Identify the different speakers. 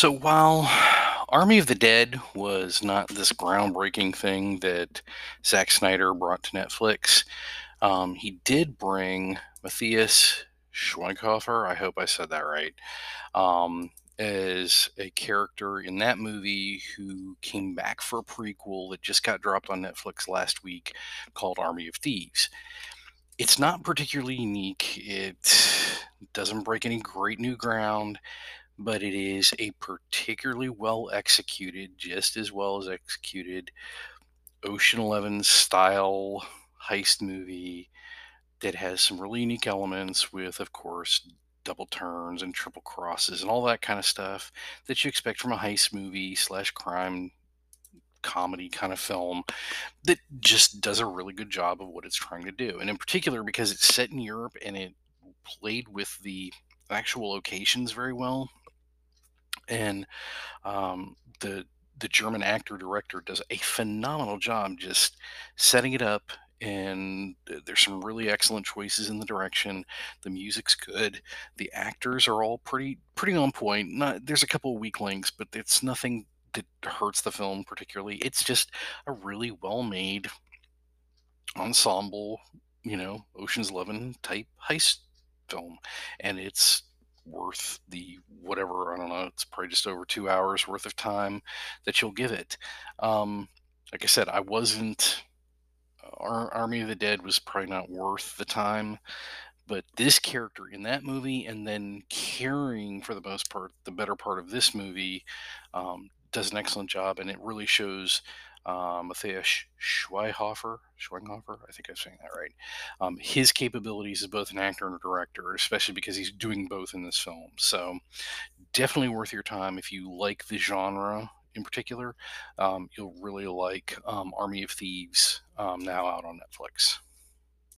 Speaker 1: So while Army of the Dead was not this groundbreaking thing that Zack Snyder brought to Netflix, um, he did bring Matthias Schweighöfer. I hope I said that right. Um, as a character in that movie who came back for a prequel that just got dropped on Netflix last week called Army of Thieves. It's not particularly unique. It doesn't break any great new ground but it is a particularly well executed, just as well as executed Ocean Eleven style heist movie that has some really unique elements with, of course, double turns and triple crosses and all that kind of stuff that you expect from a heist movie slash crime comedy kind of film that just does a really good job of what it's trying to do. And in particular, because it's set in Europe and it played with the actual locations very well and um, the the German actor director does a phenomenal job just setting it up. And there's some really excellent choices in the direction. The music's good. The actors are all pretty pretty on point. Not there's a couple of weak links, but it's nothing that hurts the film particularly. It's just a really well made ensemble, you know, Ocean's Eleven type heist film, and it's worth the whatever I don't know. It's probably just over two hours worth of time that you'll give it. Um, like I said, I wasn't. Our Army of the Dead was probably not worth the time, but this character in that movie, and then carrying for the most part the better part of this movie, um, does an excellent job, and it really shows uh, Matthias Schweighöfer. Schweighöfer, I think I'm saying that right. Um, his capabilities as both an actor and a director, especially because he's doing both in this film. So definitely worth your time if you like the genre in particular. Um, you'll really like um, Army of Thieves um, now out on Netflix.